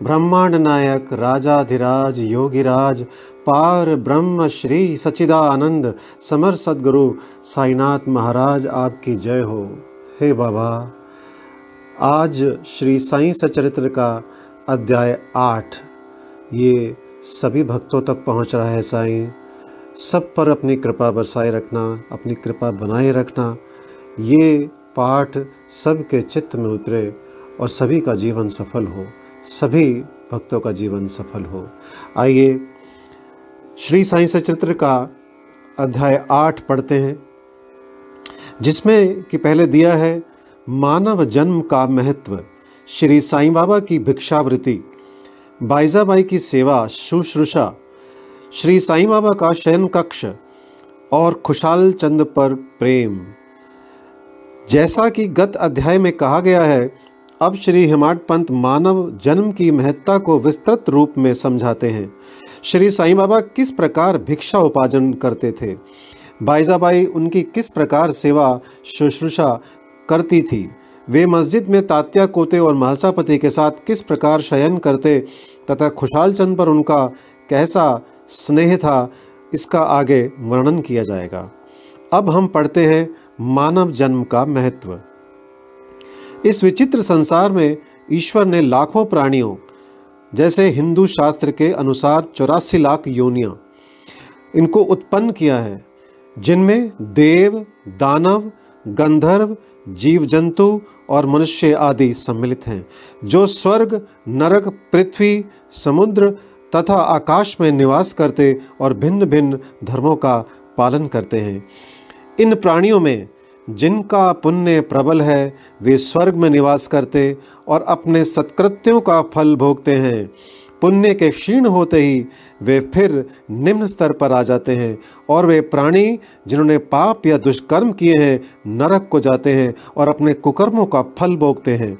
ब्रह्मांड नायक, राजाधिराज, योगिराज, पार ब्रह्म श्री सचिदानंद समर सदगुरु साईनाथ महाराज आपकी जय हो। हे बाबा, आज श्री साईं सचरित्र का अध्याय आठ, ये सभी भक्तों तक पहुँच रहा है साईं। सब पर अपनी कृपा बरसाए रखना, अपनी कृपा बनाए रखना, ये पाठ सबके चित्त में उतरे और सभी का जीवन सफल हो। सभी भक्तों का जीवन सफल हो। आइए श्री साई सचित्र का अध्याय आठ पढ़ते हैं, जिसमें कि पहले दिया है, मानव जन्म का महत्व, श्री साईं बाबा की भिक्षावृत्ति बाईजाबाई की सेवा, शुश्रूषा, श्री साईं बाबा का शयन कक्ष और खुशाल चंद पर प्रेम। जैसा कि गत अध्याय में कहा गया है अब श्री हिमाट पंत मानव जन्म की महत्ता को विस्तृत रूप में समझाते हैं। श्री साईं बाबा किस प्रकार भिक्षा उपार्जन करते थे? बाईजाबाई उनकी किस प्रकार सेवा, शुश्रूषा करती थी? वे मस्जिद में तात्या कोते और महलसापति के साथ किस प्रकार शयन करते तथा खुशहाल चंद पर उनका कैसा स्नेह था, इसका आगे वर्णन किया जाएगा। अब हम पढ़ते हैं मानव जन्म का महत्व। इस विचित्र संसार में ईश्वर ने लाखों प्राणियों, जैसे हिंदू शास्त्र के अनुसार चौरासी लाख योनियाँ, इनको उत्पन्न किया है, जिनमें देव, दानव, गंधर्व जीव जंतु और मनुष्य आदि सम्मिलित हैं, जो स्वर्ग, नरक, पृथ्वी, समुद्र तथा आकाश में निवास करते और भिन्न भिन्न धर्मों का पालन करते हैं। इन प्राणियों में जिनका पुण्य प्रबल है, वे स्वर्ग में निवास करते और अपने सत्कृत्यों का फल भोगते हैं। पुण्य के क्षीण होते ही वे फिर निम्न स्तर पर आ जाते हैं और वे प्राणी जिन्होंने पाप या दुष्कर्म किए हैं, नरक को जाते हैं और अपने कुकर्मों का फल भोगते हैं।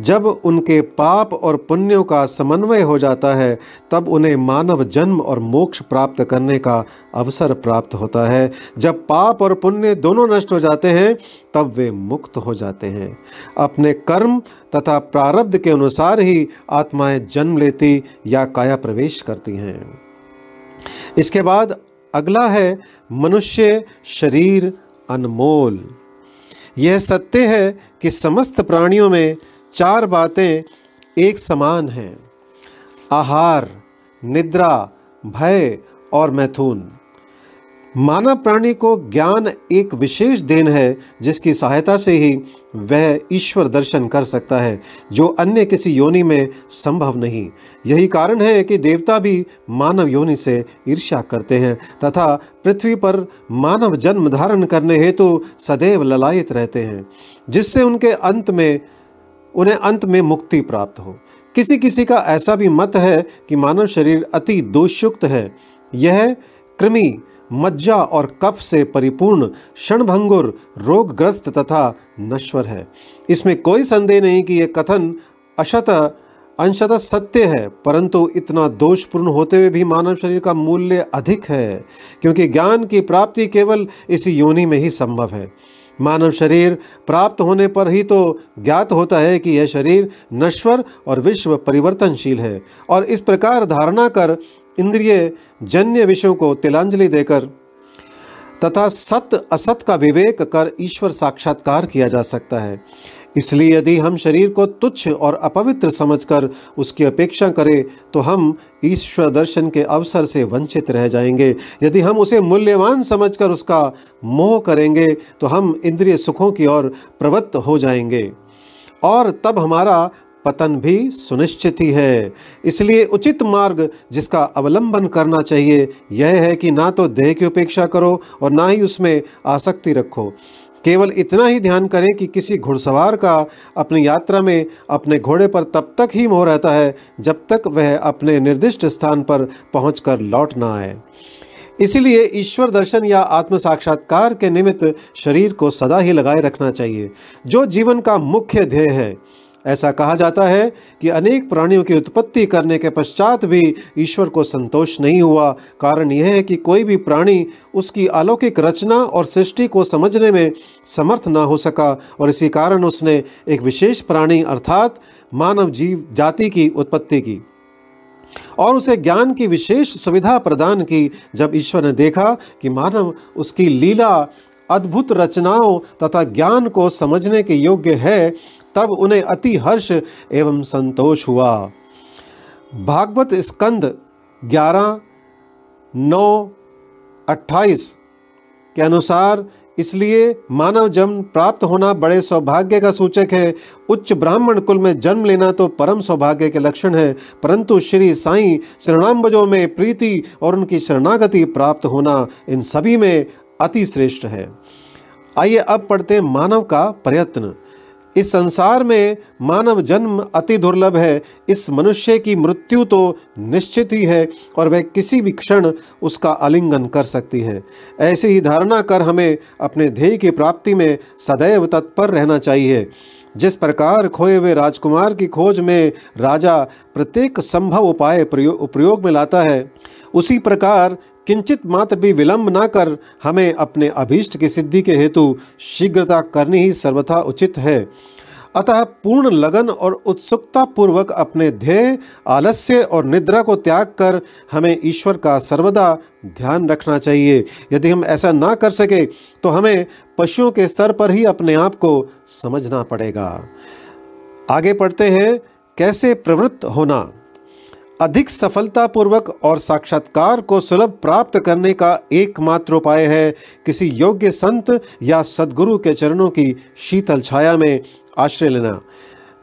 जब उनके पाप और पुण्यों का समन्वय हो जाता है, तब उन्हें मानव जन्म और मोक्ष प्राप्त करने का अवसर प्राप्त होता है। जब पाप और पुण्य दोनों नष्ट हो जाते हैं, तब वे मुक्त हो जाते हैं। अपने कर्म तथा प्रारब्ध के अनुसार ही आत्माएँ जन्म लेती या काया प्रवेश करती हैं। इसके बाद अगला है, मनुष्य शरीर अनमोल। यह सत्य है कि समस्त प्राणियों में चार बातें एक समान हैं। आहार, निद्रा, भय और मैथुन। मानव प्राणी को ज्ञान एक विशेष देन है, जिसकी सहायता से ही वह ईश्वर दर्शन कर सकता है, जो अन्य किसी योनि में संभव नहीं। यही कारण है कि देवता भी मानव योनि से ईर्ष्या करते हैं, तथा पृथ्वी पर मानव जन्म धारण करने हेतु तो सदैव ललायित रहते हैं, जिससे उनके अंत में उन्हें अंत में मुक्ति प्राप्त हो। किसी किसी का ऐसा भी मत है कि मानव शरीर अति दोषयुक्त है। यह कृमि, मज्जा और कफ से परिपूर्ण क्षणभंगुर, रोगग्रस्त तथा नश्वर है। इसमें कोई संदेह नहीं कि यह कथन अशत, अंशतः सत्य है, परंतु इतना दोषपूर्ण होते हुए भी मानव शरीर का मूल्य अधिक है, क्योंकि ज्ञान की प्राप्ति केवल इसी योनि में ही संभव है। मानव शरीर प्राप्त होने पर ही तो ज्ञात होता है कि यह शरीर नश्वर और विश्व परिवर्तनशील है। और इस प्रकार धारणा कर इंद्रिय जन्य विषयों को तिलांजलि देकर तथा सत असत का विवेक कर ईश्वर साक्षात्कार किया जा सकता है। इसलिए यदि हम शरीर को तुच्छ और अपवित्र समझकर उसकी अपेक्षा करें तो हम ईश्वर दर्शन के अवसर से वंचित रह जाएँगे। यदि हम उसे मूल्यवान समझकर उसका मोह करेंगे तो हम इंद्रिय सुखों की ओर प्रवृत्त हो जाएँगे। और तब हमारा पतन भी सुनिश्चित ही है। इसलिए उचित मार्ग जिसका अवलंबन करना चाहिए, यह है कि ना तो देह की उपेक्षा करो और ना ही उसमें आसक्ति रखो। केवल इतना ही ध्यान करें कि किसी घुड़सवार का अपनी यात्रा में अपने घोड़े पर तब तक ही मोह रहता है जब तक वह अपने निर्दिष्ट स्थान पर पहुँच लौट ना आए। इसीलिए ईश्वर दर्शन या आत्म साक्षात्कार के निमित्त शरीर को सदा ही लगाए रखना चाहिए। जो जीवन का मुख्य ध्येय है ऐसा कहा जाता है कि अनेक प्राणियों की उत्पत्ति करने के पश्चात भी ईश्वर को संतोष नहीं हुआ। कारण यह है कि कोई भी प्राणी उसकी अलौकिक रचना और सृष्टि को समझने में समर्थ ना हो सका और इसी कारण उसने एक विशेष प्राणी अर्थात मानव जीव जाति की उत्पत्ति की और उसे ज्ञान की विशेष सुविधा प्रदान की जब ईश्वर ने देखा कि मानव उसकी लीला अद्भुत रचनाओं तथा ज्ञान को समझने के योग्य है, तब उन्हें अति हर्ष एवं संतोष हुआ। भागवत स्कंद ग्यारह, नौ, अट्ठाईस के अनुसार, इसलिए मानव जन्म प्राप्त होना बड़े सौभाग्य का सूचक है। उच्च ब्राह्मण कुल में जन्म लेना तो परम सौभाग्य के लक्षण है, परंतु श्री साईं शरणाम्बजों में प्रीति और उनकी शरणागति प्राप्त होना इन सभी में अति श्रेष्ठ है। आइए अब पढ़ते मानव का प्रयत्न। इस संसार में मानव जन्म अति दुर्लभ है। इस मनुष्य की मृत्यु तो निश्चित ही है और वह किसी भी क्षण उसका आलिंगन कर सकती है। ऐसी ही धारणा कर हमें अपने ध्येय की प्राप्ति में सदैव तत्पर रहना चाहिए। जिस प्रकार खोए हुए राजकुमार की खोज में राजा प्रत्येक संभव उपाय प्रयोग उपयोग में लाता है, उसी प्रकार किंचित मात्र भी विलंब ना कर हमें अपने अभीष्ट की सिद्धि के हेतु शीघ्रता करनी ही सर्वथा उचित है। अतः पूर्ण लगन और उत्सुकता पूर्वक अपने ध्येय, आलस्य और निद्रा को त्याग कर हमें ईश्वर का सर्वदा ध्यान रखना चाहिए। यदि हम ऐसा ना कर सके तो हमें पशुओं के स्तर पर ही अपने आप को समझना पड़ेगा। आगे पढ़ते हैं, कैसे प्रवृत्त होना? अधिक सफलतापूर्वक और साक्षात्कार को सुलभ प्राप्त करने का एकमात्र उपाय है किसी योग्य संत या सदगुरु के चरणों की शीतल छाया में आश्रय लेना,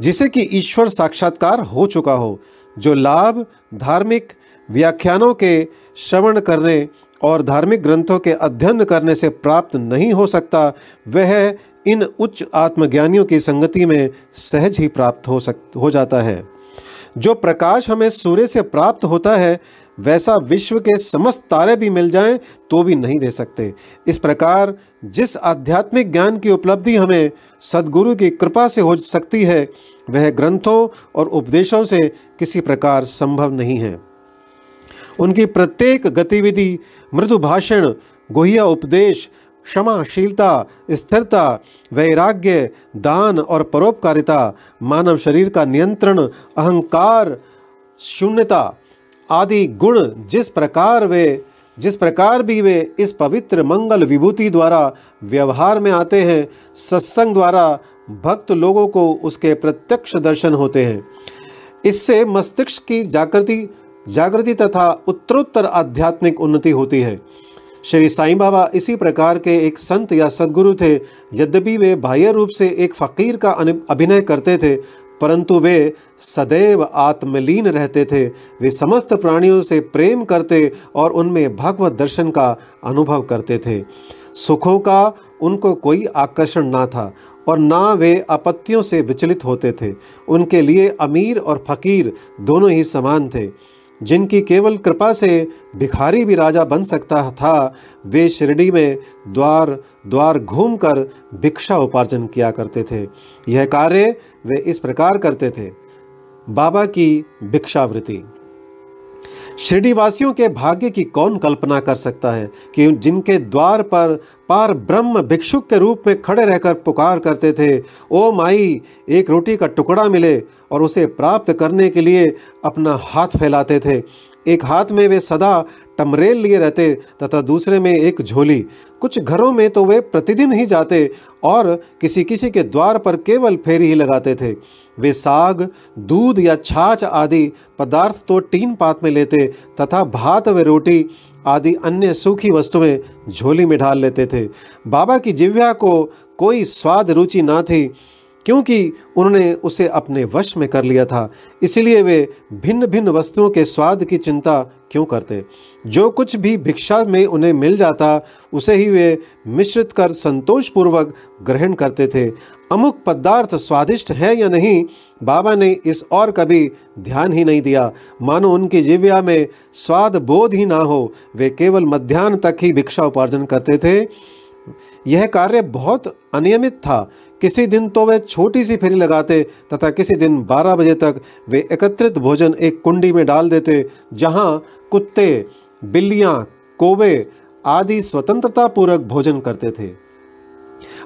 जिसे कि ईश्वर साक्षात्कार हो चुका हो, जो लाभ, धार्मिक व्याख्यानों के श्रवण करने और धार्मिक ग्रंथों के अध्ययन करने से प्राप्त नहीं हो सकता, वह इन उच्च आत्मज्ञानियों की संगति में सहज ही प्राप्त हो सक, हो जाता है। जो प्रकाश हमें सूर्य से प्राप्त होता है, वैसा विश्व के समस्त तारे भी मिल जाएँ तो भी नहीं दे सकते। इस प्रकार, जिस आध्यात्मिक ज्ञान की उपलब्धि हमें सदगुरु की कृपा से हो सकती है, वह ग्रंथों और उपदेशों से किसी प्रकार संभव नहीं है। उनकी प्रत्येक गतिविधि मृदु भाषण गुहिया उपदेश क्षमाशीलता, स्थिरता, वैराग्य, दान और परोपकारिता, मानव शरीर का नियंत्रण, अहंकार, शून्यता आदि गुण जिस प्रकार वे, जिस प्रकार भी वे इस पवित्र मंगल विभूति द्वारा व्यवहार में आते हैं, सत्संग द्वारा भक्त लोगों को उसके प्रत्यक्ष दर्शन होते हैं। इससे मस्तिष्क की जागृति जागृति तथा उत्तरोत्तर आध्यात्मिक उन्नति होती है। श्री साईं बाबा इसी प्रकार के एक संत या सदगुरु थे। यद्यपि वे बाह्य रूप से एक फ़कीर का अभिनय करते थे, परंतु वे सदैव आत्मलीन रहते थे। वे समस्त प्राणियों से प्रेम करते और उनमें भगवत दर्शन का अनुभव करते थे। सुखों का उनको कोई आकर्षण ना था और ना वे आपत्तियों से विचलित होते थे। उनके लिए अमीर और फकीर दोनों ही समान थे। जिनकी केवल कृपा से भिखारी भी राजा बन सकता था, वे शिरडी में द्वार द्वार घूमकर भिक्षा उपार्जन किया करते थे। यह कार्य वे इस प्रकार करते थे। बाबा की भिक्षावृत्ति। शिरडीवासियों के भाग्य की कौन कल्पना कर सकता है कि जिनके द्वार पर पार ब्रह्म भिक्षुक के रूप में खड़े रहकर पुकार करते थे, ओ माई, एक रोटी का टुकड़ा मिले और उसे प्राप्त करने के लिए अपना हाथ फैलाते थे। एक हाथ में वे सदा टमरेल लिए रहते तथा दूसरे में एक झोली। कुछ घरों में तो वे प्रतिदिन ही जाते और किसी किसी के द्वार पर केवल फेरी ही लगाते थे। वे साग, दूध या छाछ आदि पदार्थ तो टीन पात में लेते तथा भात व रोटी आदि अन्य सूखी वस्तुएँ झोली में ढाल लेते थे। बाबा की जिव्या को कोई स्वाद रुचि ना थी। क्योंकि उन्होंने उसे अपने वश में कर लिया था। इसलिए वे भिन्न भिन्न वस्तुओं के स्वाद की चिंता क्यों करते? जो कुछ भी भिक्षा में उन्हें मिल जाता, उसे ही वे मिश्रित कर संतोषपूर्वक ग्रहण करते थे। अमुक पदार्थ स्वादिष्ट है या नहीं, बाबा ने इस और कभी ध्यान ही नहीं दिया। मानो उनकी जीव्या में स्वाद बोध ही ना हो, वे केवल मध्यान्ह तक ही भिक्षा उपार्जन करते थे। यह कार्य बहुत अनियमित था। किसी दिन तो वे छोटी सी फेरी लगाते तथा किसी दिन 12 बजे तक वे एकत्रित भोजन एक कुंडी में डाल देते, जहाँ कुत्ते, बिल्लियाँ, कोवे आदि स्वतंत्रता पूर्वक भोजन करते थे।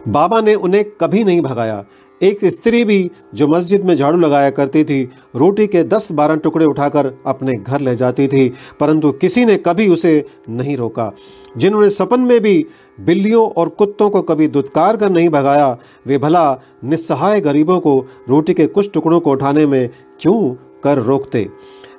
बाबा ने उन्हें कभी नहीं भगाया। एक स्त्री भी जो मस्जिद में झाड़ू लगाया करती थी, रोटी के दस बारह टुकड़े उठाकर अपने घर ले जाती थी, परंतु किसी ने कभी उसे नहीं रोका। जिन्होंने सपन में भी बिल्लियों और कुत्तों को कभी दुत्कार कर नहीं भगाया, वे भला निस्सहाय गरीबों को रोटी के कुछ टुकड़ों को उठाने में क्यों कर रोकते?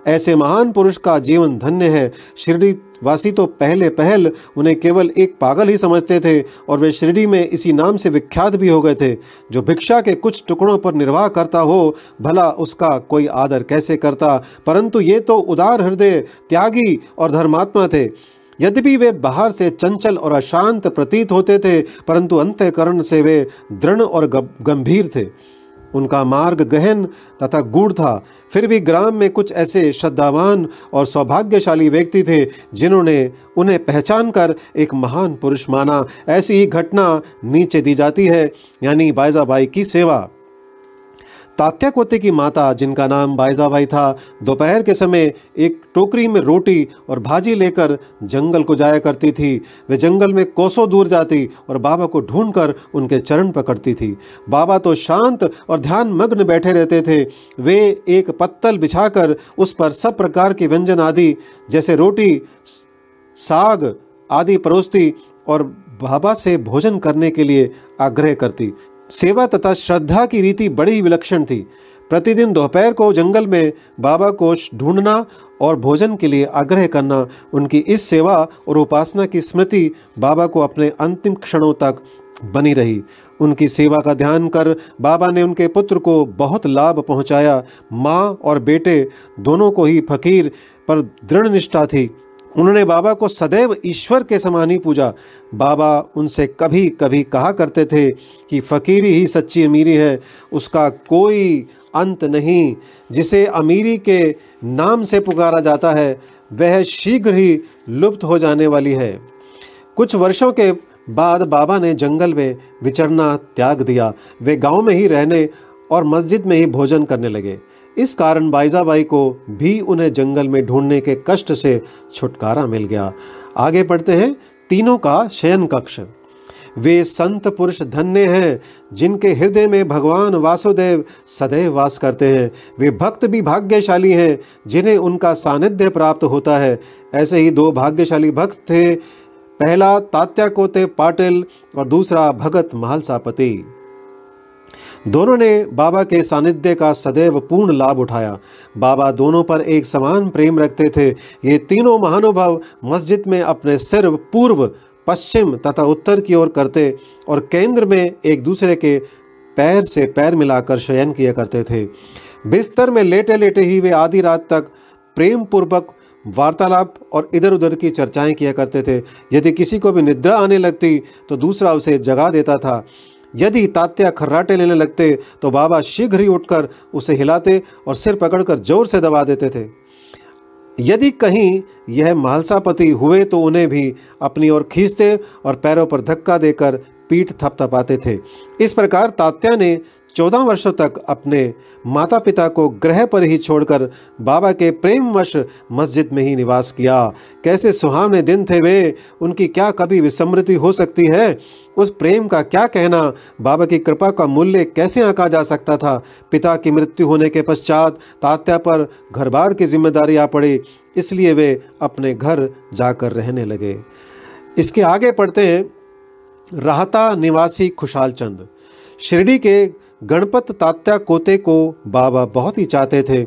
ऐसे महान पुरुष का जीवन धन्य है। शिरडी वासी तो पहले पहल उन्हें केवल एक पागल ही समझते थे और वे शिरडी में इसी नाम से विख्यात भी हो गए थे। जो भिक्षा के कुछ टुकड़ों पर निर्वाह करता हो, भला उसका कोई आदर कैसे करता? परंतु ये तो उदार हृदय, त्यागी और धर्मात्मा थे। यद्यपि वे बाहर से चंचल और अशांत प्रतीत होते थे, परंतु अंतकरण से वे दृढ़ और गंभीर थे। उनका मार्ग गहन तथा गूढ़ था। फिर भी ग्राम में कुछ ऐसे श्रद्धावान और सौभाग्यशाली व्यक्ति थे, जिन्होंने उन्हें पहचान कर एक महान पुरुष माना। ऐसी ही घटना नीचे दी जाती है, यानी बाइजाबाई की सेवा। तात्या कोते की माता, जिनका नाम बाईजाबाई था, दोपहर के समय एक टोकरी में रोटी और भाजी लेकर जंगल को जाया करती थी। वे जंगल में कोसों दूर जाती और बाबा को ढूंढकर उनके चरण पकड़ती थी। बाबा तो शांत और ध्यान मग्न बैठे रहते थे। वे एक पत्तल बिछाकर उस पर सब प्रकार के व्यंजन आदि, जैसे रोटी, साग आदि परोसती और बाबा से भोजन करने के लिए आग्रह करती। सेवा तथा श्रद्धा की रीति बड़ी विलक्षण थी। प्रतिदिन दोपहर को जंगल में बाबा को ढूंढना और भोजन के लिए आग्रह करना, उनकी इस सेवा और उपासना की स्मृति बाबा को अपने अंतिम क्षणों तक बनी रही। उनकी सेवा का ध्यान कर बाबा ने उनके पुत्र को बहुत लाभ पहुँचाया। माँ और बेटे दोनों को ही फकीर पर दृढ़ निष्ठा थी। उन्होंने बाबा को सदैव ईश्वर के समान ही पूजा। बाबा उनसे कभी कभी कहा करते थे कि फ़कीरी ही सच्ची अमीरी है, उसका कोई अंत नहीं। जिसे अमीरी के नाम से पुकारा जाता है, वह शीघ्र ही लुप्त हो जाने वाली है। कुछ वर्षों के बाद बाबा ने जंगल में विचरना त्याग दिया। वे गाँव में ही रहने और मस्जिद में ही भोजन करने लगे। इस कारण बाइजाबाई को भी उन्हें जंगल में ढूँढने के कष्ट से छुटकारा मिल गया। आगे पढ़ते हैं तीनों का शयन कक्ष। वे संत पुरुष धन्य हैं, जिनके हृदय में भगवान वासुदेव सदैव वास करते हैं। वे भक्त भी भाग्यशाली हैं, जिन्हें उनका सानिध्य प्राप्त होता है। ऐसे ही दो भाग्यशाली भक्त थे, पहला तात्या कोते पाटिल और दूसरा भगत महालसापति दोनों ने बाबा के सानिध्य का सदैव पूर्ण लाभ उठाया। बाबा दोनों पर एक समान प्रेम रखते थे। ये तीनों महानुभाव मस्जिद में अपने सिर पूर्व, पश्चिम तथा उत्तर की ओर करते और केंद्र में एक दूसरे के पैर से पैर मिलाकर शयन किया करते थे। बिस्तर में लेटे लेटे ही वे आधी रात तक प्रेम पूर्वक वार्तालाप और इधर उधर की चर्चाएँ किया करते थे। यदि किसी को भी निद्रा आने लगती तो दूसरा उसे जगा देता था। यदि तात्या खर्राटे लेने लगते तो बाबा शीघ्र ही उठकर उसे हिलाते और सिर पकड़कर ज़ोर से दबा देते थे। यदि कहीं यह मालसापति हुए तो उन्हें भी अपनी ओर खींचते और पैरों पर धक्का देकर पीठ थपथपाते थे। इस प्रकार तात्या ने चौदह वर्षों तक अपने माता पिता को ग्रह पर ही छोड़कर बाबा के प्रेमवश मस्जिद में ही निवास किया। कैसे सुहावने दिन थे वे, उनकी क्या कभी विस्मृति हो सकती है? उस प्रेम का क्या कहना? बाबा की कृपा का मूल्य कैसे आंका जा सकता था? पिता की मृत्यु होने के पश्चात तात्या पर घर बार की ज़िम्मेदारी आ पड़ी, इसलिए वे अपने घर जाकर रहने लगे। इसके आगे पढ़ते हैं, राहता निवासी खुशाल चंद शिरडी के गणपत तात्या कोते को बाबा बहुत ही चाहते थे।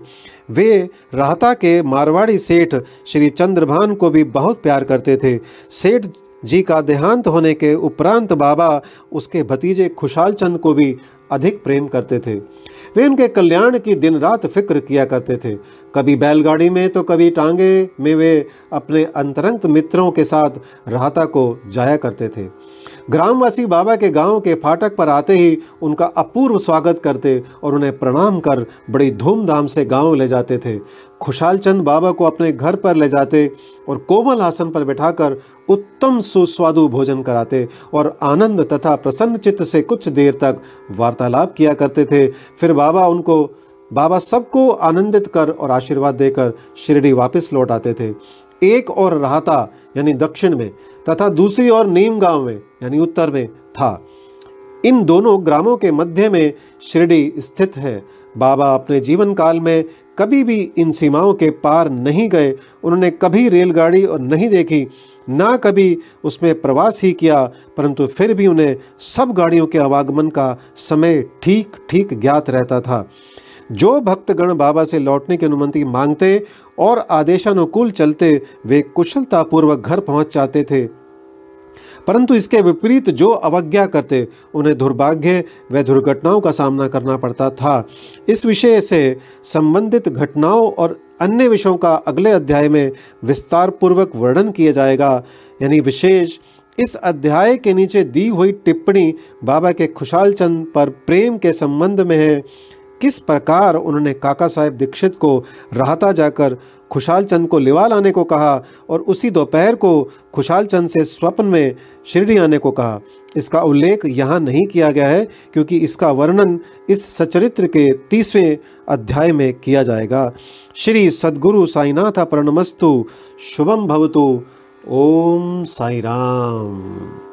वे राहता के मारवाड़ी सेठ श्री चंद्रभान को भी बहुत प्यार करते थे। सेठ जी का देहांत होने के उपरांत बाबा उसके भतीजे खुशाल चंद को भी अधिक प्रेम करते थे। वे उनके कल्याण की दिन रात फ़िक्र किया करते थे। कभी बैलगाड़ी में तो कभी टांगे में वे अपने अंतरंग मित्रों के साथ राहता को जाया करते थे। ग्रामवासी बाबा के गाँव के फाटक पर आते ही उनका अपूर्व स्वागत करते और उन्हें प्रणाम कर बड़ी धूमधाम से गाँव ले जाते थे। खुशहाल चंद बाबा को अपने घर पर ले जाते और कोमल आसन पर बैठाकर उत्तम सुस्वादु भोजन कराते और आनंद तथा प्रसन्न चित्त से कुछ देर तक वार्तालाप किया करते थे। फिर बाबा उनको, बाबा सबको आनंदित कर और आशीर्वाद देकर शिरडी वापस लौट आते थे। एक और राहता, यानी दक्षिण में तथा दूसरी ओर नीम गाँव में, यानी उत्तर में, था। इन दोनों ग्रामों के मध्य में शिरडी स्थित है। बाबा अपने जीवन काल में कभी भी इन सीमाओं के पार नहीं गए। उन्होंने कभी रेलगाड़ी और नहीं देखी, ना कभी उसमें प्रवास ही किया, परंतु फिर भी उन्हें सब गाड़ियों के आवागमन का समय ठीक ठीक ज्ञात रहता था। जो भक्तगण बाबा से लौटने की अनुमति मांगते और आदेशानुकूल चलते, वे कुशलतापूर्वक घर पहुँच जाते थे। परंतु इसके विपरीत जो अवज्ञा करते, उन्हें दुर्भाग्य व दुर्घटनाओं का सामना करना पड़ता था। इस विषय से संबंधित घटनाओं और अन्य विषयों का अगले अध्याय में विस्तार पूर्वक वर्णन किया जाएगा। यानी विशेष, इस अध्याय के नीचे दी हुई टिप्पणी बाबा के खुशाल चंद पर प्रेम के संबंध में है। किस प्रकार उन्होंने काका साहेब दीक्षित को राहता जाकर खुशाल चंद को लिवा लाने को कहा और उसी दोपहर को खुशाल चंद से स्वप्न में शिरडी आने को कहा? इसका उल्लेख यहाँ नहीं किया गया है, क्योंकि इसका वर्णन इस सचरित्र के तीसवें अध्याय में किया जाएगा। श्री सद्गुरु साईनाथ प्रणमस्तु शुभम भवतु, ओम साई राम